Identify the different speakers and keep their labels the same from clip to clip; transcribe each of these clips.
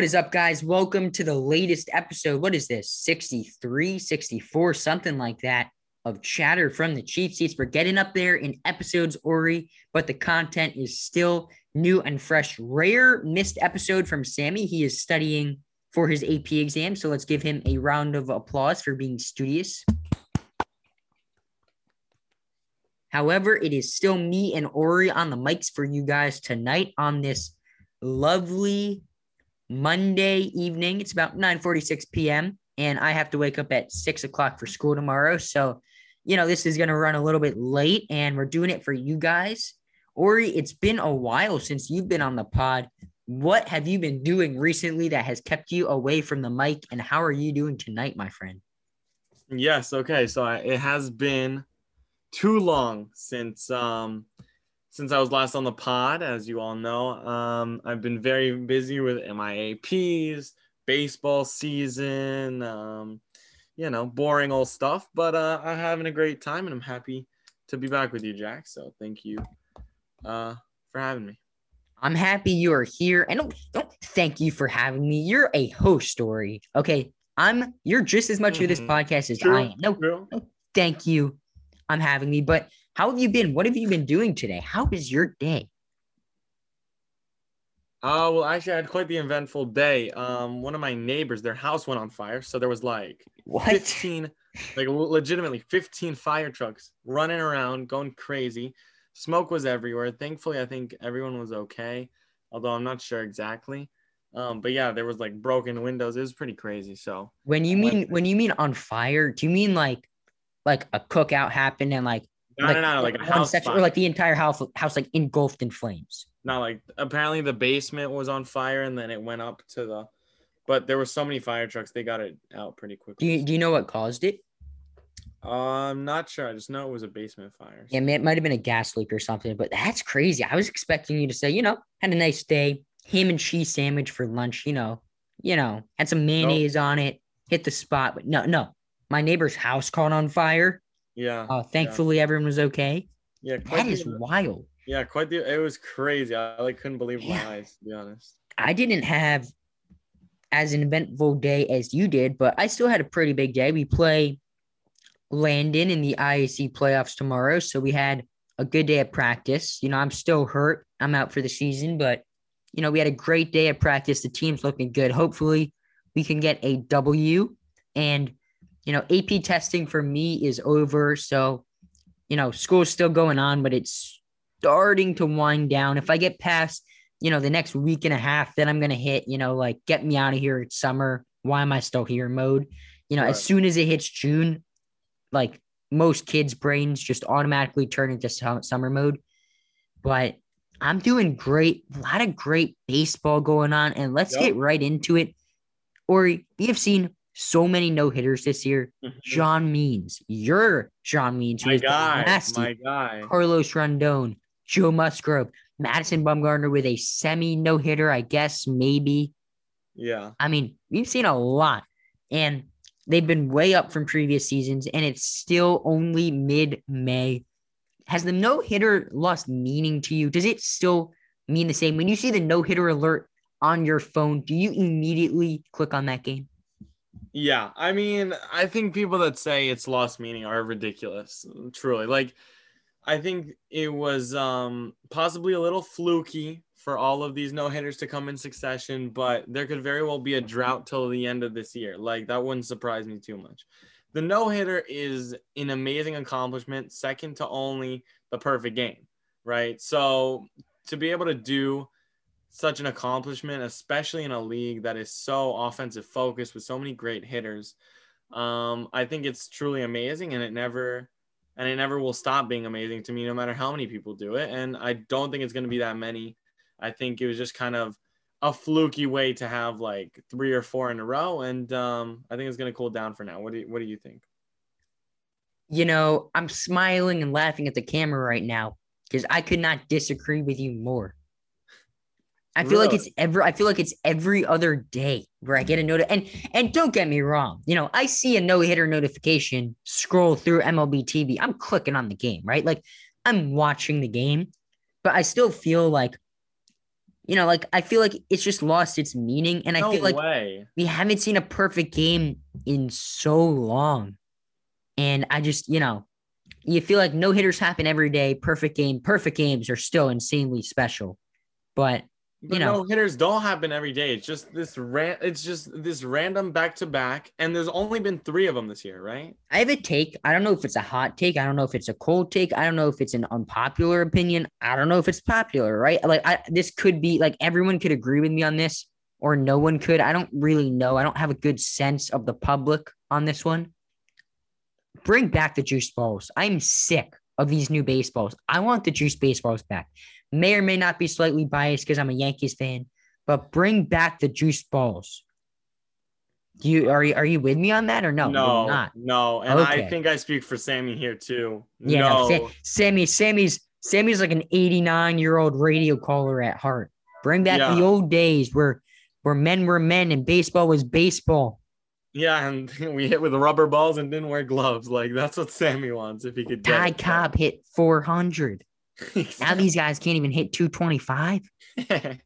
Speaker 1: What is up, guys? Welcome to the latest episode. What is this? 63, 64, something like that of chatter from the cheap seats. We're getting up there in episodes, Ori, but the content is still new and fresh. Rare missed episode from Sammy. He is studying for his AP exam. So let's give him a round of applause for being studious. However, it is still me and Ori on the mics for you guys tonight on this lovely Monday evening. It's about 9:46 p.m. and I have to wake up at six o'clock for school tomorrow. So, you know, this is gonna run a little bit late, and we're doing it for you guys. Ori, it's been a while since you've been on the pod. What have you been doing recently that has kept you away from the mic, and how are you doing tonight, my friend?
Speaker 2: Yes. Okay. So I, it has been too long since um since I was last on the pod, as you all know, um, I've been very busy with MIAPs, baseball season, um, you know, boring old stuff. But uh, I'm having a great time, and I'm happy to be back with you, Jack. So thank you uh, for having me.
Speaker 1: I'm happy you are here, and don't, don't thank you for having me. You're a host, story. Okay, I'm. You're just as much mm-hmm. of this podcast as True. I am. No, no, thank you. I'm having me, but how have you been? What have you been doing today? How is your day?
Speaker 2: Uh, well, actually, I had quite the eventful day. Um, one of my neighbors, their house went on fire, so there was like what? 15, like legitimately 15 fire trucks running around, going crazy. Smoke was everywhere. Thankfully, I think everyone was okay, although I'm not sure exactly. Um, but yeah, there was like broken windows. It was pretty crazy. So
Speaker 1: when you mean when you mean on fire, do you mean like like a cookout happened and like
Speaker 2: no, like, no, no, like,
Speaker 1: like one section, or like the entire house, house like engulfed in flames.
Speaker 2: Not like apparently the basement was on fire and then it went up to the, but there were so many fire trucks they got it out pretty quickly.
Speaker 1: Do you, do you know what caused it?
Speaker 2: Uh, I'm not sure. I just know it was a basement fire.
Speaker 1: Yeah, it might have been a gas leak or something, but that's crazy. I was expecting you to say, you know, had a nice day, ham and cheese sandwich for lunch, you know, you know, had some mayonnaise nope. on it, hit the spot. But no, no, my neighbor's house caught on fire
Speaker 2: yeah.
Speaker 1: Uh, thankfully, yeah. everyone was okay.
Speaker 2: Yeah,
Speaker 1: that is
Speaker 2: the,
Speaker 1: wild.
Speaker 2: Yeah, quite the. It was crazy. I like couldn't believe yeah. my eyes. To be honest,
Speaker 1: I didn't have as an eventful day as you did, but I still had a pretty big day. We play Landon in the IAC playoffs tomorrow, so we had a good day of practice. You know, I'm still hurt. I'm out for the season, but you know, we had a great day of practice. The team's looking good. Hopefully, we can get a W and you know, AP testing for me is over. So, you know, school's still going on, but it's starting to wind down. If I get past, you know, the next week and a half, then I'm going to hit, you know, like get me out of here. It's summer. Why am I still here mode? You know, right. as soon as it hits June, like most kids' brains just automatically turn into summer mode. But I'm doing great. A lot of great baseball going on. And let's yep. get right into it. Or we have seen so many no hitters this year. Mm-hmm. John Means, your John Means,
Speaker 2: my guy, nasty. my guy,
Speaker 1: Carlos Rondon, Joe Musgrove, Madison Bumgarner with a semi no hitter, I guess maybe.
Speaker 2: Yeah,
Speaker 1: I mean we've seen a lot, and they've been way up from previous seasons, and it's still only mid May. Has the no hitter lost meaning to you? Does it still mean the same when you see the no hitter alert on your phone? Do you immediately click on that game?
Speaker 2: Yeah, I mean, I think people that say it's lost meaning are ridiculous. Truly, like, I think it was um possibly a little fluky for all of these no hitters to come in succession, but there could very well be a drought till the end of this year. Like that wouldn't surprise me too much. The no hitter is an amazing accomplishment, second to only the perfect game, right? So to be able to do such an accomplishment, especially in a league that is so offensive focused with so many great hitters. Um, I think it's truly amazing, and it never and it never will stop being amazing to me, no matter how many people do it. And I don't think it's going to be that many. I think it was just kind of a fluky way to have like three or four in a row, and um, I think it's going to cool down for now. What do you, what do you think?
Speaker 1: You know, I'm smiling and laughing at the camera right now because I could not disagree with you more. I feel really? like it's every I feel like it's every other day where I get a note and and don't get me wrong, you know, I see a no-hitter notification scroll through MLB TV. I'm clicking on the game, right? Like I'm watching the game, but I still feel like you know, like I feel like it's just lost its meaning. And I
Speaker 2: no
Speaker 1: feel like
Speaker 2: way.
Speaker 1: we haven't seen a perfect game in so long. And I just, you know, you feel like no hitters happen every day. Perfect game, perfect games are still insanely special. But
Speaker 2: But
Speaker 1: you know.
Speaker 2: no hitters don't happen every day. It's just this ran. It's just this random back to back, and there's only been three of them this year, right?
Speaker 1: I have a take. I don't know if it's a hot take. I don't know if it's a cold take. I don't know if it's an unpopular opinion. I don't know if it's popular, right? Like I this could be like everyone could agree with me on this or no one could. I don't really know. I don't have a good sense of the public on this one. Bring back the juice balls. I'm sick of these new baseballs. I want the juice baseballs back. May or may not be slightly biased because I'm a Yankees fan, but bring back the juice balls. Do you are you are you with me on that or no?
Speaker 2: No,
Speaker 1: not.
Speaker 2: no, and I think I speak for Sammy here too.
Speaker 1: Yeah,
Speaker 2: no,
Speaker 1: no, Sa- Sammy, Sammy's Sammy's like an 89 year old radio caller at heart. Bring back the old days where where men were men and baseball was baseball.
Speaker 2: yeah, and we hit with rubber balls and didn't wear gloves. Like that's what Sammy wants if he could.
Speaker 1: Ty. Cobb hit 400. Now these guys can't even hit 225.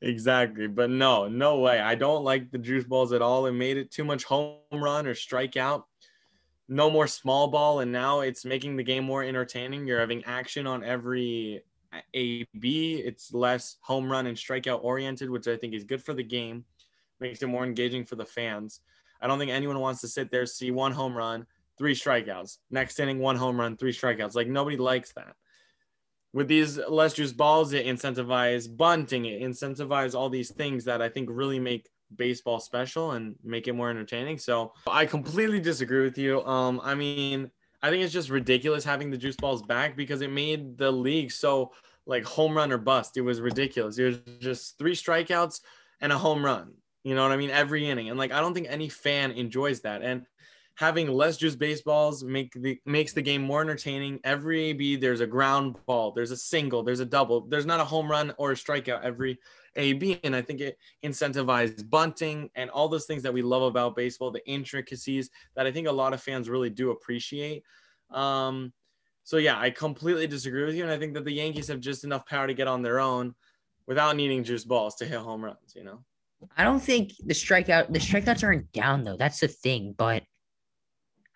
Speaker 2: exactly. But no, no way. I don't like the juice balls at all. It made it too much home run or strikeout. No more small ball. And now it's making the game more entertaining. You're having action on every AB. It's less home run and strikeout oriented, which I think is good for the game. Makes it more engaging for the fans. I don't think anyone wants to sit there, see one home run, three strikeouts. Next inning, one home run, three strikeouts. Like nobody likes that with these less juice balls, it incentivizes bunting, it incentivizes all these things that I think really make baseball special and make it more entertaining. So I completely disagree with you. Um, I mean, I think it's just ridiculous having the juice balls back because it made the league so like home run or bust. It was ridiculous. It was just three strikeouts and a home run. You know what I mean? Every inning. And like I don't think any fan enjoys that. And having less juice baseballs make the makes the game more entertaining. Every AB there's a ground ball, there's a single, there's a double. There's not a home run or a strikeout every AB, and I think it incentivizes bunting and all those things that we love about baseball, the intricacies that I think a lot of fans really do appreciate. Um, so yeah, I completely disagree with you, and I think that the Yankees have just enough power to get on their own without needing juice balls to hit home runs. You know.
Speaker 1: I don't think the strikeout the strikeouts aren't down though. That's the thing, but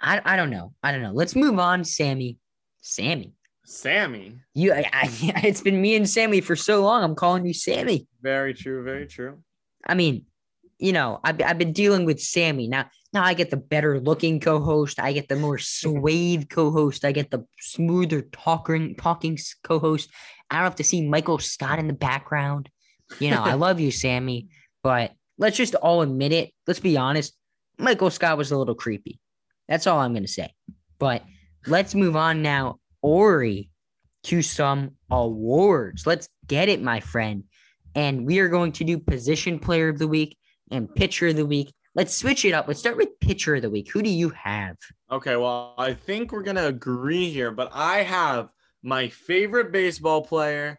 Speaker 1: I I don't know. I don't know. Let's move on, Sammy. Sammy.
Speaker 2: Sammy.
Speaker 1: You I, I, it's been me and Sammy for so long. I'm calling you Sammy.
Speaker 2: Very true. Very true.
Speaker 1: I mean, you know, I've, I've been dealing with Sammy. Now, now I get the better looking co-host. I get the more suave co-host. I get the smoother talking talking co-host. I don't have to see Michael Scott in the background. You know, I love you, Sammy, but let's just all admit it. Let's be honest. Michael Scott was a little creepy. That's all I'm going to say. But let's move on now, Ori, to some awards. Let's get it, my friend. And we are going to do position player of the week and pitcher of the week. Let's switch it up. Let's start with pitcher of the week. Who do you have?
Speaker 2: Okay, well, I think we're gonna agree here, but I have my favorite baseball player,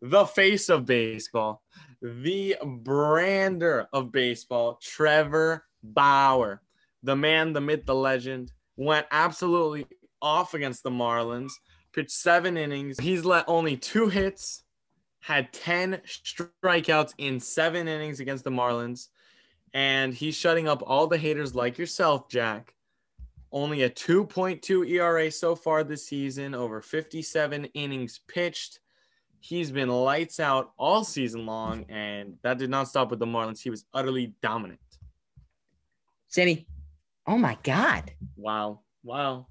Speaker 2: the face of baseball, the brander of baseball, Trevor Bauer, the man, the myth, the legend, went absolutely off against the Marlins, pitched seven innings. He's let only two hits, had 10 strikeouts in seven innings against the Marlins, and he's shutting up all the haters like yourself, Jack only a 2.2 ERA so far this season, over 57 innings pitched. He's been lights out all season long, and that did not stop with the Marlins. He was utterly dominant.
Speaker 1: Sammy. Oh my God.
Speaker 2: Wow. Wow.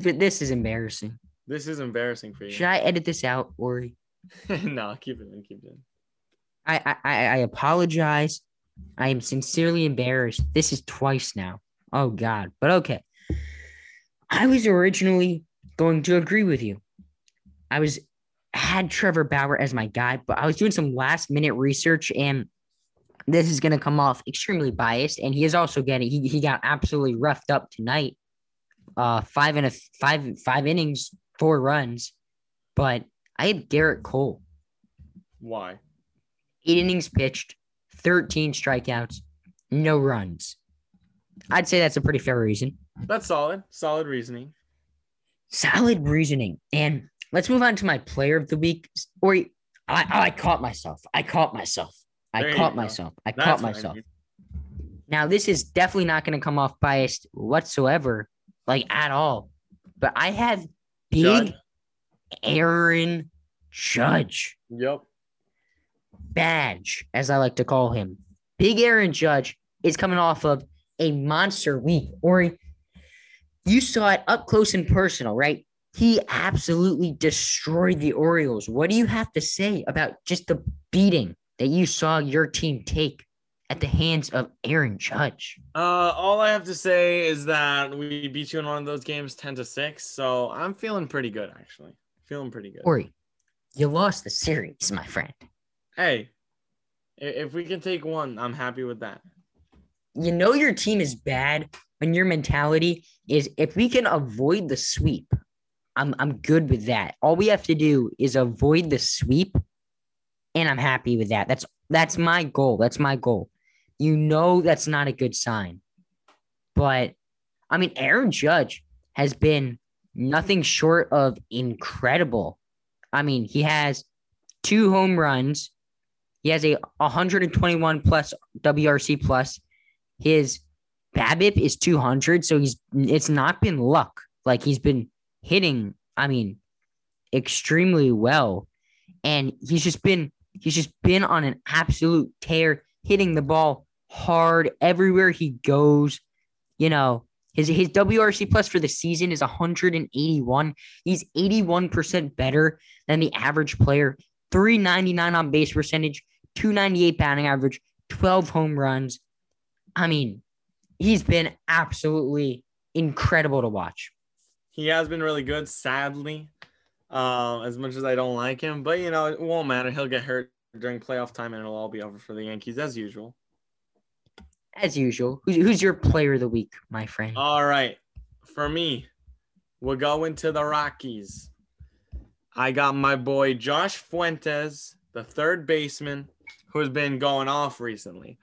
Speaker 1: Th- This is embarrassing.
Speaker 2: This is embarrassing for you.
Speaker 1: Should I edit this out, Ori?
Speaker 2: no, keep it in. Keep it in.
Speaker 1: I, I I I apologize. I am sincerely embarrassed. This is twice now. Oh God. But okay. I was originally going to agree with you. I was had Trevor Bauer as my guy, but I was doing some last minute research and this is going to come off extremely biased. And he is also getting he, he got absolutely roughed up tonight. Uh, five and a five five innings, four runs. But I had Gerrit Cole
Speaker 2: Why?
Speaker 1: eight innings pitched, 13 strikeouts, no runs. I'd say that's a pretty fair reason.
Speaker 2: That's solid. Solid reasoning.
Speaker 1: Solid reasoning. And let's move on to my player of the week. Or I I caught myself. I caught myself. I caught myself. I
Speaker 2: That's
Speaker 1: caught myself. Now, this is definitely not going to come off biased whatsoever, like at all. But I have big
Speaker 2: Judge?
Speaker 1: Aaron Judge
Speaker 2: Yep.
Speaker 1: badge, as I like to call him. Big Aaron Judge is coming off of a monster week. Ori, you saw it up close and personal, right? He absolutely destroyed the Orioles. What do you have to say about just the beating that you saw your team take at the hands of Aaron Judge?
Speaker 2: Uh, all I have to say is that we beat you in one of those games, ten to six. So I'm feeling pretty good, actually. Feeling pretty good.
Speaker 1: Ori, you lost the series, my friend.
Speaker 2: Hey, if we can take one, I'm happy with that.
Speaker 1: You know your team is bad when your mentality is if we can avoid the sweep, I'm I'm good with that. All we have to do is avoid the sweep, and I'm happy with that. That's that's my goal. That's my goal. You know that's not a good sign. But I mean, Aaron Judge has been nothing short of incredible. I mean, he has two home runs. He has a 121 plus WRC plus. His BABIP is 200, so he's it's not been luck. Like he's been hitting, I mean, extremely well. And he's just been he's just been on an absolute tear, hitting the ball hard everywhere he goes. You know, his his WRC plus for the season is 181. He's 81% better than the average player. 399 on base percentage, 298 batting average, 12 home runs. I mean, he's been absolutely incredible to watch.
Speaker 2: He has been really good, sadly. Um, as much as I don't like him, but you know, it won't matter. He'll get hurt during playoff time and it'll all be over for the Yankees as usual.
Speaker 1: As usual, who's, who's your player of the week, my friend?
Speaker 2: All right. For me, we're going to the Rockies. I got my boy Josh Fuentes, the third baseman, who's been going off recently.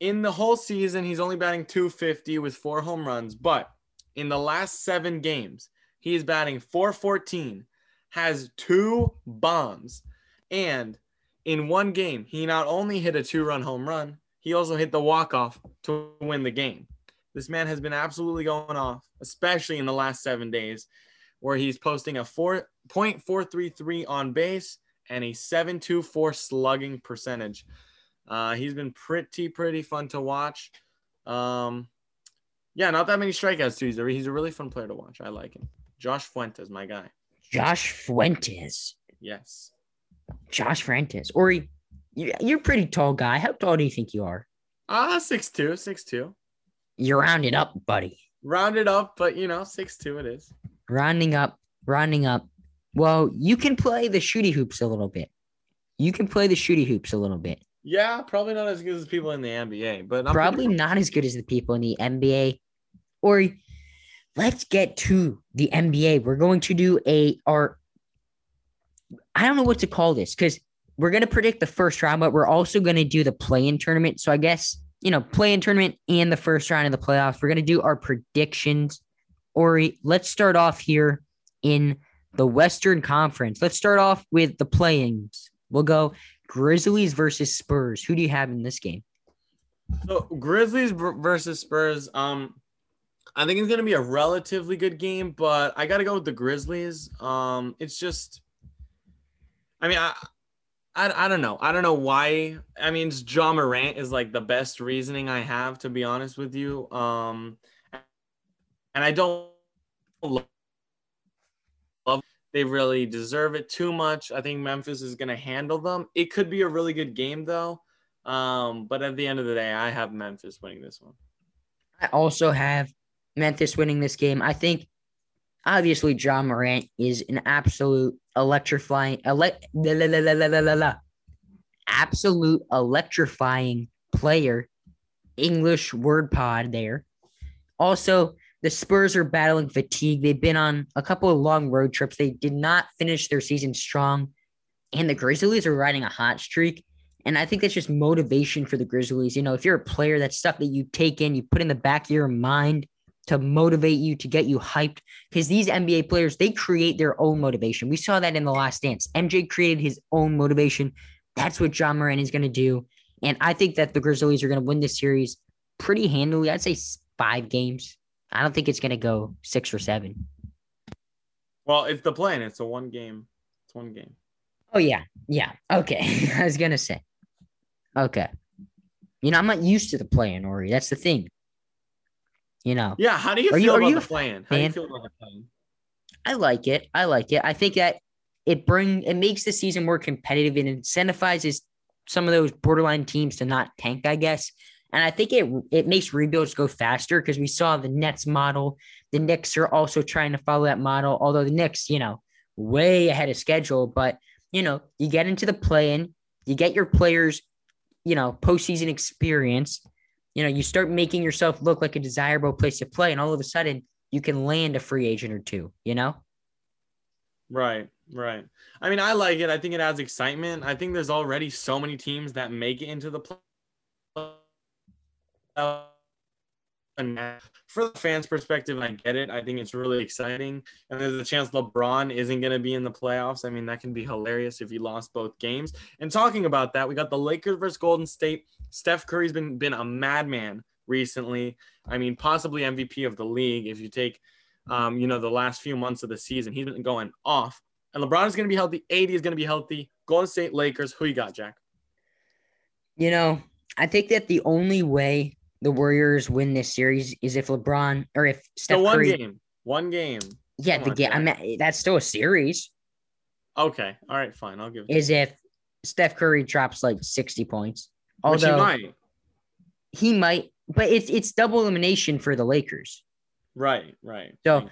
Speaker 2: In the whole season, he's only batting 250 with four home runs, but in the last seven games, he is batting 414, has two bombs, and in one game, he not only hit a two run home run, he also hit the walk off to win the game. This man has been absolutely going off, especially in the last seven days, where he's posting a 4.433 on base and a 724 slugging percentage. Uh, he's been pretty, pretty fun to watch. Um, yeah, not that many strikeouts, too. He's a, he's a really fun player to watch. I like him. Josh Fuentes, my guy.
Speaker 1: Josh Fuentes.
Speaker 2: Yes.
Speaker 1: Josh Fuentes. Ori, you, you're a pretty tall guy. How tall do you think you are?
Speaker 2: Ah, six two, six two.
Speaker 1: You're rounded up, buddy.
Speaker 2: Rounded up, but you know, six two it is.
Speaker 1: Rounding up, rounding up. Well, you can play the shooty hoops a little bit. You can play the shooty hoops a little bit.
Speaker 2: Yeah, probably not as good as people in the NBA, but I'm
Speaker 1: Probably
Speaker 2: pretty-
Speaker 1: not as good as the people in the NBA. Or let's get to the NBA. We're going to do a our I don't know what to call this because we're gonna predict the first round, but we're also gonna do the play-in tournament. So I guess you know, play-in tournament and the first round of the playoffs. We're gonna do our predictions. Ori, let's start off here in the Western Conference. Let's start off with the play-ins. We'll go Grizzlies versus Spurs. Who do you have in this game?
Speaker 2: So Grizzlies versus Spurs. Um, I think it's gonna be a relatively good game, but I gotta go with the Grizzlies. Um, it's just, I mean, I, I, I don't know. I don't know why. I mean, Ja Morant is like the best reasoning I have to be honest with you. Um, and I don't love. They really deserve it too much. I think Memphis is gonna handle them. It could be a really good game though. Um, but at the end of the day, I have Memphis winning this one.
Speaker 1: I also have Memphis winning this game. I think obviously Ja Morant is an absolute electrifying ele- la, la, la, absolute electrifying player. English word pod there. Also, the Spurs are battling fatigue. They've been on a couple of long road trips. They did not finish their season strong. And the Grizzlies are riding a hot streak. And I think that's just motivation for the Grizzlies. You know, if you're a player, that's stuff that you take in, you put in the back of your mind. To motivate you, to get you hyped. Because these NBA players, they create their own motivation. We saw that in the last dance. MJ created his own motivation. That's what Ja Morant is going to do. And I think that the Grizzlies are going to win this series pretty handily. I'd say five games. I don't think it's going to go six or seven.
Speaker 2: Well, it's the plan. It's a one game. It's one game.
Speaker 1: Oh yeah, yeah. Okay, I was gonna say. Okay, you know I'm not used to the plan, Ori. That's the thing. You know.
Speaker 2: Yeah. How do you
Speaker 1: Are
Speaker 2: feel
Speaker 1: you-
Speaker 2: about
Speaker 1: you
Speaker 2: the plan? How do you feel about the plan?
Speaker 1: I like it. I like it. I think that it bring it makes the season more competitive and incentivizes some of those borderline teams to not tank, I guess. And I think it it makes rebuilds go faster because we saw the Nets model. The Knicks are also trying to follow that model, although the Knicks, you know, way ahead of schedule. But you know, you get into the play-in, you get your players, you know, postseason experience. You know, you start making yourself look like a desirable place to play, and all of a sudden you can land a free agent or two, you know?
Speaker 2: Right, right. I mean, I like it. I think it adds excitement. I think there's already so many teams that make it into the play. And for the fans' perspective, I get it. I think it's really exciting. And there's a chance LeBron isn't going to be in the playoffs. I mean, that can be hilarious if he lost both games. And talking about that, we got the Lakers versus Golden State. Steph Curry's been been a madman recently. I mean, possibly MVP of the league if you take um, you know, the last few months of the season. He's been going off. And LeBron is going to be healthy. AD is going to be healthy. Golden State Lakers. Who you got, Jack?
Speaker 1: You know, I think that the only way the Warriors win this series is if LeBron or if Steph
Speaker 2: So one
Speaker 1: Curry.
Speaker 2: game. One game.
Speaker 1: Yeah,
Speaker 2: Come
Speaker 1: the game. I mean, that's still a series.
Speaker 2: Okay. All right. Fine. I'll give it.
Speaker 1: Is if Steph Curry drops like sixty points.
Speaker 2: Which he
Speaker 1: Although
Speaker 2: might.
Speaker 1: he might, but it's it's double elimination for the Lakers.
Speaker 2: Right. Right.
Speaker 1: So-
Speaker 2: right.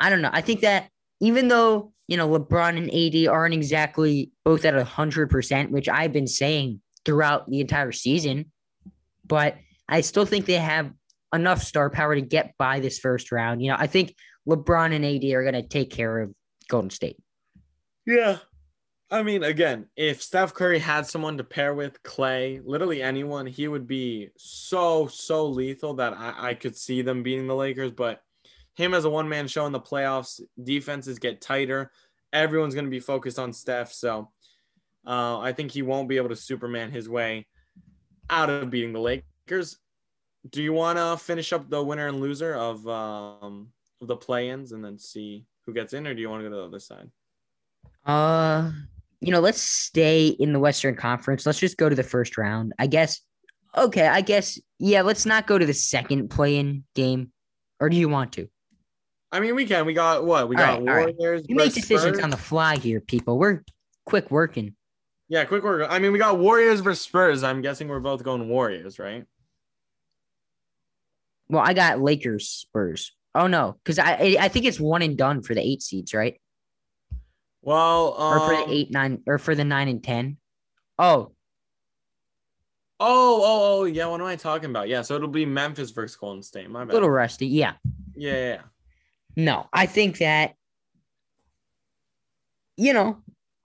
Speaker 1: I don't know. I think that even though you know LeBron and AD aren't exactly both at hundred percent, which I've been saying throughout the entire season, but I still think they have enough star power to get by this first round. You know, I think LeBron and AD are going to take care of Golden State.
Speaker 2: Yeah. I mean, again, if Steph Curry had someone to pair with Clay, literally anyone, he would be so, so lethal that I, I could see them beating the Lakers. But him as a one man show in the playoffs, defenses get tighter. Everyone's going to be focused on Steph. So uh, I think he won't be able to Superman his way out of beating the Lakers. Do you want to finish up the winner and loser of, um, of the play ins and then see who gets in, or do you want to go to the other side?
Speaker 1: Uh, you know, let's stay in the Western Conference. Let's just go to the first round. I guess. Okay, I guess. Yeah, let's not go to the second play-in game. Or do you want to?
Speaker 2: I mean, we can. We got what? We
Speaker 1: All
Speaker 2: got
Speaker 1: right, right.
Speaker 2: Warriors.
Speaker 1: You make decisions
Speaker 2: Spurs.
Speaker 1: on the fly here, people. We're quick working.
Speaker 2: Yeah, quick work. I mean, we got Warriors versus Spurs. I'm guessing we're both going Warriors, right?
Speaker 1: Well, I got Lakers, Spurs. Oh no, because I I think it's one and done for the eight seeds, right?
Speaker 2: Well,
Speaker 1: Or for
Speaker 2: um,
Speaker 1: the eight, nine, or for the nine and ten. Oh,
Speaker 2: Oh, oh, oh, yeah. What am I talking about? Yeah, so it'll be Memphis versus Golden State. My
Speaker 1: a
Speaker 2: bad.
Speaker 1: little rusty. Yeah.
Speaker 2: Yeah, yeah, yeah.
Speaker 1: No, I think that, you know,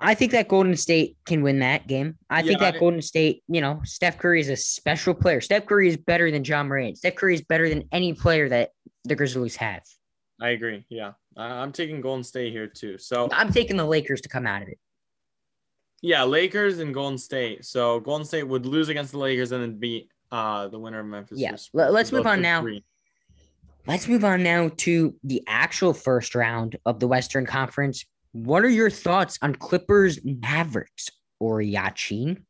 Speaker 1: I think that Golden State can win that game. I think that
Speaker 2: I-
Speaker 1: Golden State, you know, Steph Curry is a special player. Steph Curry is better than Ja Morant. Steph Curry is better than any player that the Grizzlies have.
Speaker 2: I agree. Yeah, I'm taking Golden State here too. So
Speaker 1: I'm taking the Lakers to come out of it.
Speaker 2: yeah, Lakers and Golden State. So Golden State would lose against the Lakers and then beat uh the winner of Memphis.
Speaker 1: Yeah, let's move on now. Let's move on now to the actual first round of the Western Conference. What are your thoughts on Clippers Mavericks or Yachin?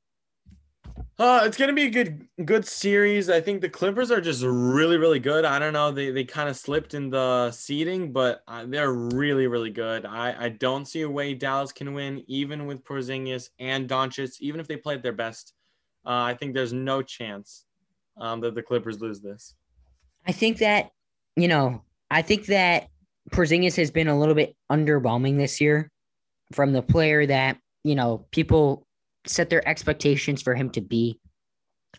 Speaker 2: Uh, it's gonna be a good good series. I think the Clippers are just really really good. I don't know, they they kind of slipped in the seeding, but uh, they're really really good. I I don't see a way Dallas can win, even with Porzingis and Doncic. Even if they play at their best, uh, I think there's no chance um, that the Clippers lose this.
Speaker 1: I think that, you know, I think that Porzingis has been a little bit underwhelming this year from the player that, you know, people set their expectations for him to be.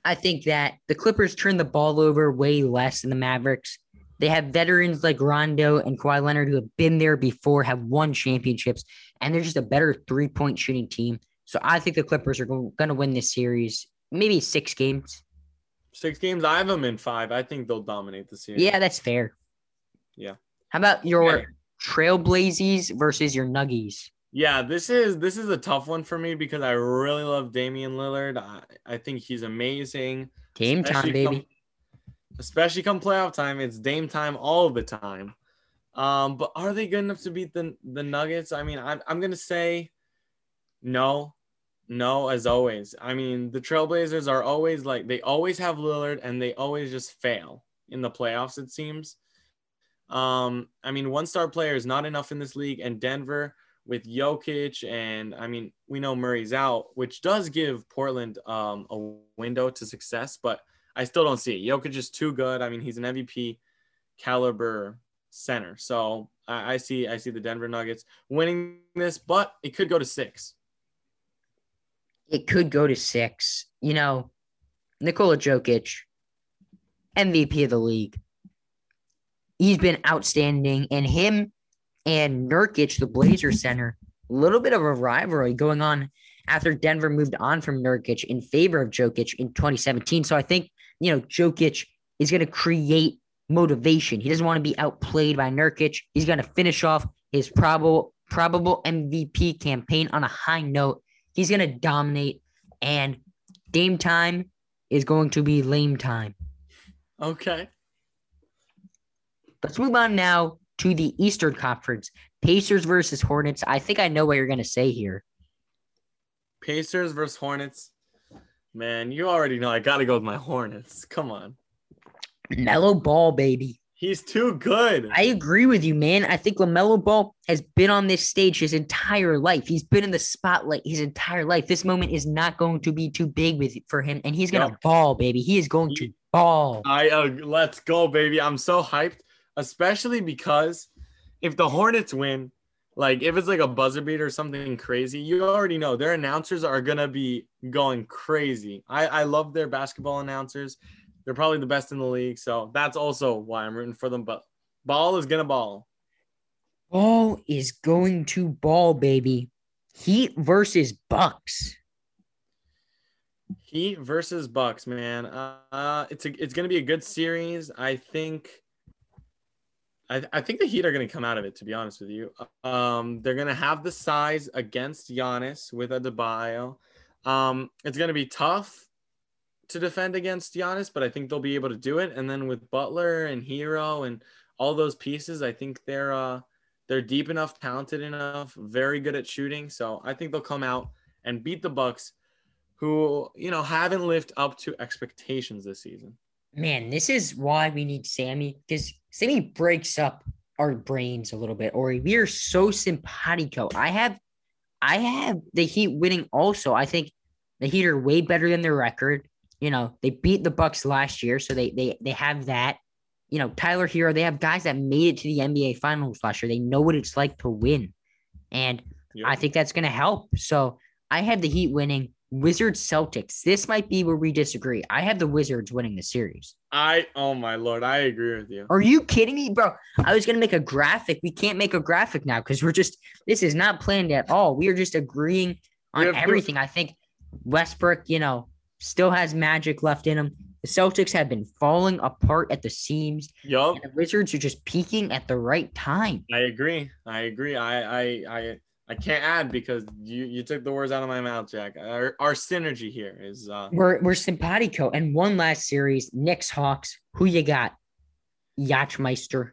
Speaker 1: I think that the Clippers turn the ball over way less than the Mavericks. They have veterans like Rondo and Kawhi Leonard who have been there before, have won championships, and they're just a better three point shooting team. So I think the Clippers are going to win this series, maybe six games.
Speaker 2: Six games, I have them in five. I think they'll dominate the series.
Speaker 1: Yeah, that's fair.
Speaker 2: Yeah.
Speaker 1: How about your
Speaker 2: Okay.
Speaker 1: Trailblazers versus your Nuggies?
Speaker 2: Yeah, this is this is a tough one for me because I really love Damian Lillard. I, I think he's amazing.
Speaker 1: Dame time, baby.
Speaker 2: Come, especially come playoff time, it's Dame time all the time. Um, but are they good enough to beat the the Nuggets? I mean, I'm I'm gonna say no, no, as always. I mean, the Trailblazers are always like they always have Lillard and they always just fail in the playoffs. It seems. Um, I mean, one star player is not enough in this league, and Denver with Jokic and I mean, we know Murray's out, which does give Portland um, a window to success, but I still don't see it. Jokic is too good. I mean, he's an MVP caliber center, so I, I see I see the Denver Nuggets winning this, but it could go to six.
Speaker 1: It could go to six. You know, Nikola Jokic, MVP of the league. He's been outstanding, and him and Nurkic, the Blazer center, a little bit of a rivalry going on after Denver moved on from Nurkic in favor of Jokic in 2017. So I think, you know, Jokic is going to create motivation. He doesn't want to be outplayed by Nurkic. He's going to finish off his probable probable MVP campaign on a high note. He's going to dominate and Dame time is going to be lame time.
Speaker 2: Okay.
Speaker 1: Let's move on now to the Eastern Conference. Pacers versus Hornets. I think I know what you're going to say here.
Speaker 2: Pacers versus Hornets. Man, you already know I got to go with my Hornets. Come on.
Speaker 1: Mellow ball, baby.
Speaker 2: He's too good.
Speaker 1: I agree with you, man. I think LaMelo Ball has been on this stage his entire life. He's been in the spotlight his entire life. This moment is not going to be too big with for him, and he's gonna
Speaker 2: Yep.
Speaker 1: ball, baby. He is going to ball.
Speaker 2: I uh, let's go, baby. I'm so hyped, especially because if the Hornets win, like if it's like a buzzer beater or something crazy, you already know their announcers are gonna be going crazy. I I love their basketball announcers. They're probably the best in the league, so that's also why I'm rooting for them. But ball is gonna ball.
Speaker 1: Ball is going to ball, baby. Heat versus Bucks.
Speaker 2: Heat versus Bucks, man. Uh, it's a, it's gonna be a good series. I think. I, I think the Heat are gonna come out of it. To be honest with you, um, they're gonna have the size against Giannis with Adebayo. Um, it's gonna be tough to defend against Giannis, but I think they'll be able to do it. And then with Butler and Herro and all those pieces, I think they're uh they're deep enough, talented enough, very good at shooting. So I think they'll come out and beat the Bucks who you know haven't lived up to expectations this season.
Speaker 1: Man, this is why we need Sammy because Sammy breaks up our brains a little bit, or we are so simpatico. I have, I have the Heat winning. Also, I think the Heat are way better than their record. You know, they beat the Bucks last year, so they they they have that. You know, Tyler Herro. They have guys that made it to the NBA Finals last year. They know what it's like to win, and
Speaker 2: Yep.
Speaker 1: I think that's going to help. So I have the Heat winning. Wizards Celtics. This might be where we disagree. I have the Wizards winning the series.
Speaker 2: I oh my lord, I agree with you.
Speaker 1: Are you kidding me, bro? I was gonna make a graphic. We can't make a graphic now because we're just this is not planned at all. We are just agreeing on everything. I think Westbrook, you know, still has magic left in him. The Celtics have been falling apart at the seams,
Speaker 2: Yup,
Speaker 1: the Wizards are just peaking at the right time.
Speaker 2: I agree. I agree. I I I I can't add because you you took the words out of my mouth, Jack. Our, our synergy here is uh
Speaker 1: We're we're simpatico. And one last series, Knicks Hawks. Who you got? Yachtmeister.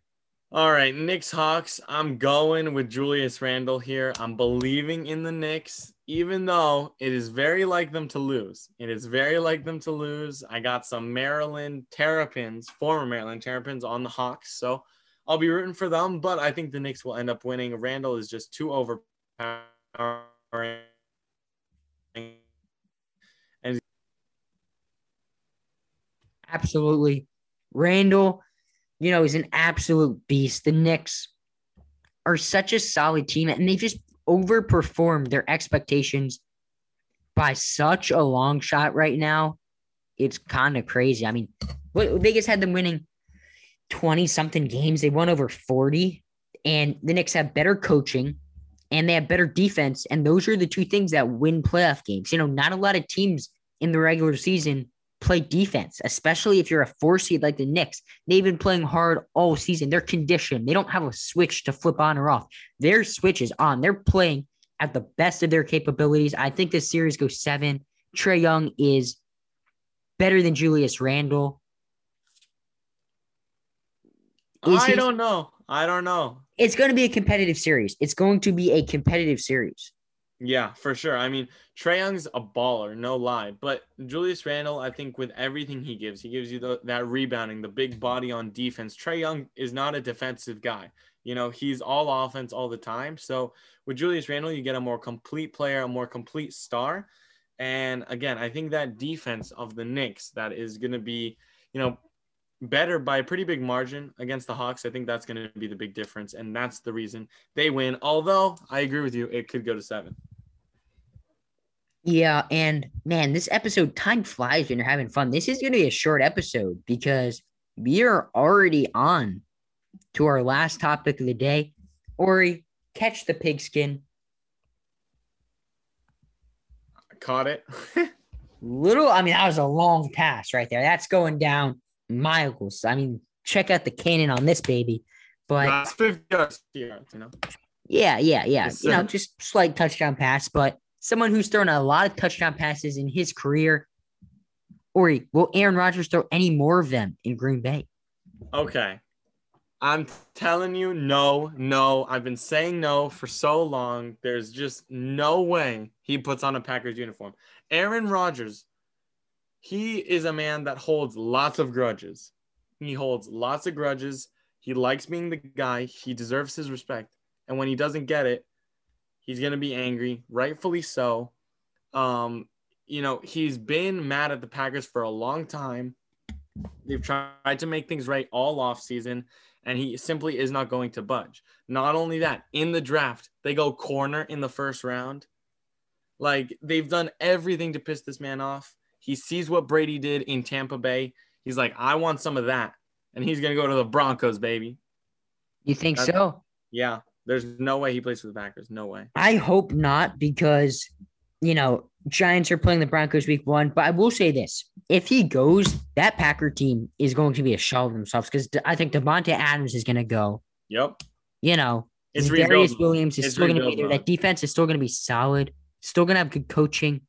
Speaker 2: all right, Knicks Hawks. I'm going with Julius Randle here. I'm believing in the Knicks, even though it is very like them to lose. It is very like them to lose. I got some Maryland Terrapins, former Maryland Terrapins on the Hawks, so I'll be rooting for them. But I think the Knicks will end up winning. Randle is just too overpowering.
Speaker 1: Absolutely. Randle, you know, is an absolute beast. The Knicks are such a solid team, and they just overperformed their expectations by such a long shot right now. It's kind of crazy. I mean, Vegas had them winning 20 something games. They won over 40, and the Knicks have better coaching and they have better defense. And those are the two things that win playoff games. You know, not a lot of teams in the regular season play defense, especially if you're a four seed like the Knicks. They've been playing hard all season. They're conditioned. They don't have a switch to flip on or off. Their switch is on. They're playing at the best of their capabilities. I think this series goes seven. Trae Young is better than Julius Randle.
Speaker 2: Is I he, don't know. I don't know.
Speaker 1: It's going to be a competitive series. It's going to be a competitive series.
Speaker 2: Yeah, for sure. I mean, Trae Young's a baller, no lie. But Julius Randle, I think, with everything he gives, he gives you the, that rebounding, the big body on defense. Trae Young is not a defensive guy. You know, he's all offense all the time. So with Julius Randle, you get a more complete player, a more complete star. And again, I think that defense of the Knicks that is going to be, you know, better by a pretty big margin against the Hawks. I think that's going to be the big difference. And that's the reason they win. Although I agree with you, it could go to seven.
Speaker 1: Yeah, and man, this episode time flies when you're having fun. This is going to be a short episode because we are already on to our last topic of the day. Ori, catch the pigskin.
Speaker 2: Caught it.
Speaker 1: Little, I mean, that was a long pass right there. That's going down miles. I mean, check out the cannon on this baby. But
Speaker 2: that's 50 yards, you know.
Speaker 1: Yeah, yeah, yeah. Yes, you know, just slight touchdown pass, but someone who's thrown a lot of touchdown passes in his career. Ori, will Aaron Rodgers throw any more of them in Green Bay?
Speaker 2: Okay. I'm telling you, no, no. I've been saying no for so long. There's just no way he puts on a Packers uniform. Aaron Rodgers, he is a man that holds lots of grudges. He holds lots of grudges. He likes being the guy. He deserves his respect. And when he doesn't get it, He's going to be angry, rightfully so. Um, you know, he's been mad at the Packers for a long time. They've tried to make things right all off season, and he simply is not going to budge. Not only that, in the draft, they go corner in the first round. Like they've done everything to piss this man off. He sees what Brady did in Tampa Bay. He's like, I want some of that. And he's going to go to the Broncos, baby.
Speaker 1: You think That's, so?
Speaker 2: Yeah. There's no way he plays for the Packers. No way.
Speaker 1: I hope not because, you know, Giants are playing the Broncos week one. But I will say this if he goes, that Packer team is going to be a shell of themselves because I think Davante Adams is going to go.
Speaker 2: Yep.
Speaker 1: You know, it's Darious Williams is it's still going to be there. That defense is still going to be solid, still going to have good coaching.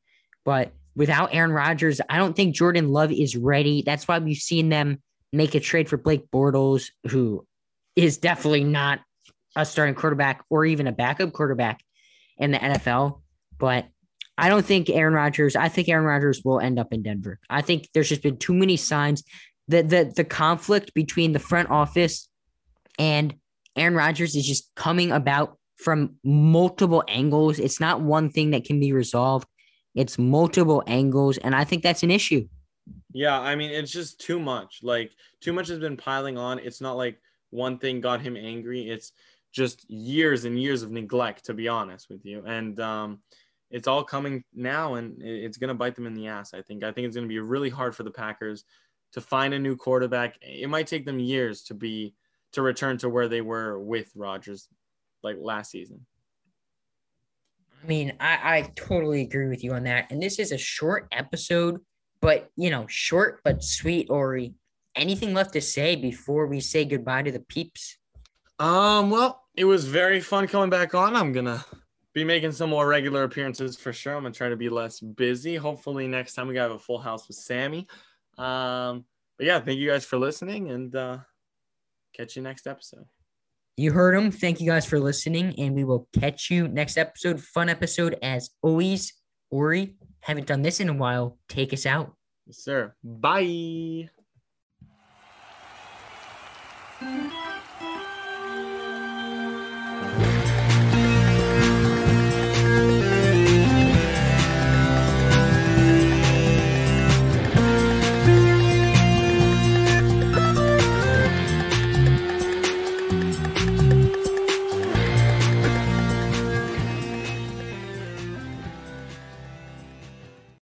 Speaker 1: But without Aaron Rodgers, I don't think Jordan Love is ready. That's why we've seen them make a trade for Blake Bortles, who is definitely not a starting quarterback or even a backup quarterback in the NFL. But I don't think Aaron Rodgers, I think Aaron Rodgers will end up in Denver. I think there's just been too many signs that the, the conflict between the front office and Aaron Rodgers is just coming about from multiple angles. It's not one thing that can be resolved. It's multiple angles, and I think that's an issue.
Speaker 2: Yeah, I mean, it's just too much. Like too much has been piling on. It's not like one thing got him angry. It's just years and years of neglect, to be honest with you. And um, it's all coming now, and it's going to bite them in the ass. I think. I think it's going to be really hard for the Packers to find a new quarterback. It might take them years to be to return to where they were with Rodgers, like last season.
Speaker 1: I mean, I, I totally agree with you on that. And this is a short episode, but you know, short but sweet. Ori, anything left to say before we say goodbye to the peeps?
Speaker 2: Um, well, it was very fun coming back on. I'm gonna be making some more regular appearances for sure. I'm gonna try to be less busy. Hopefully next time we have a full house with Sammy. Um, but yeah, thank you guys for listening and uh catch you next episode.
Speaker 1: You heard him. Thank you guys for listening, and we will catch you next episode. Fun episode as always. Ori, haven't done this in a while. Take us out.
Speaker 2: Yes, sir. Bye.